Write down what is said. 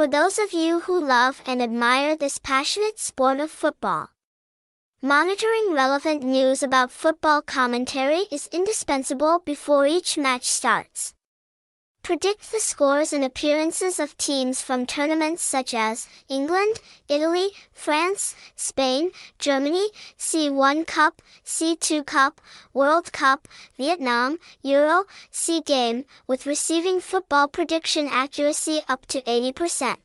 for those of you who love and admire this passionate sport of football. Monitoring relevant news about football commentary is indispensable before each match starts. Predict the scores and appearances of teams from tournaments such as England, Italy, France, Spain, Germany, C1 Cup, C2 Cup, World Cup, Vietnam, Euro, SEA Game, with receiving football prediction accuracy up to 80%.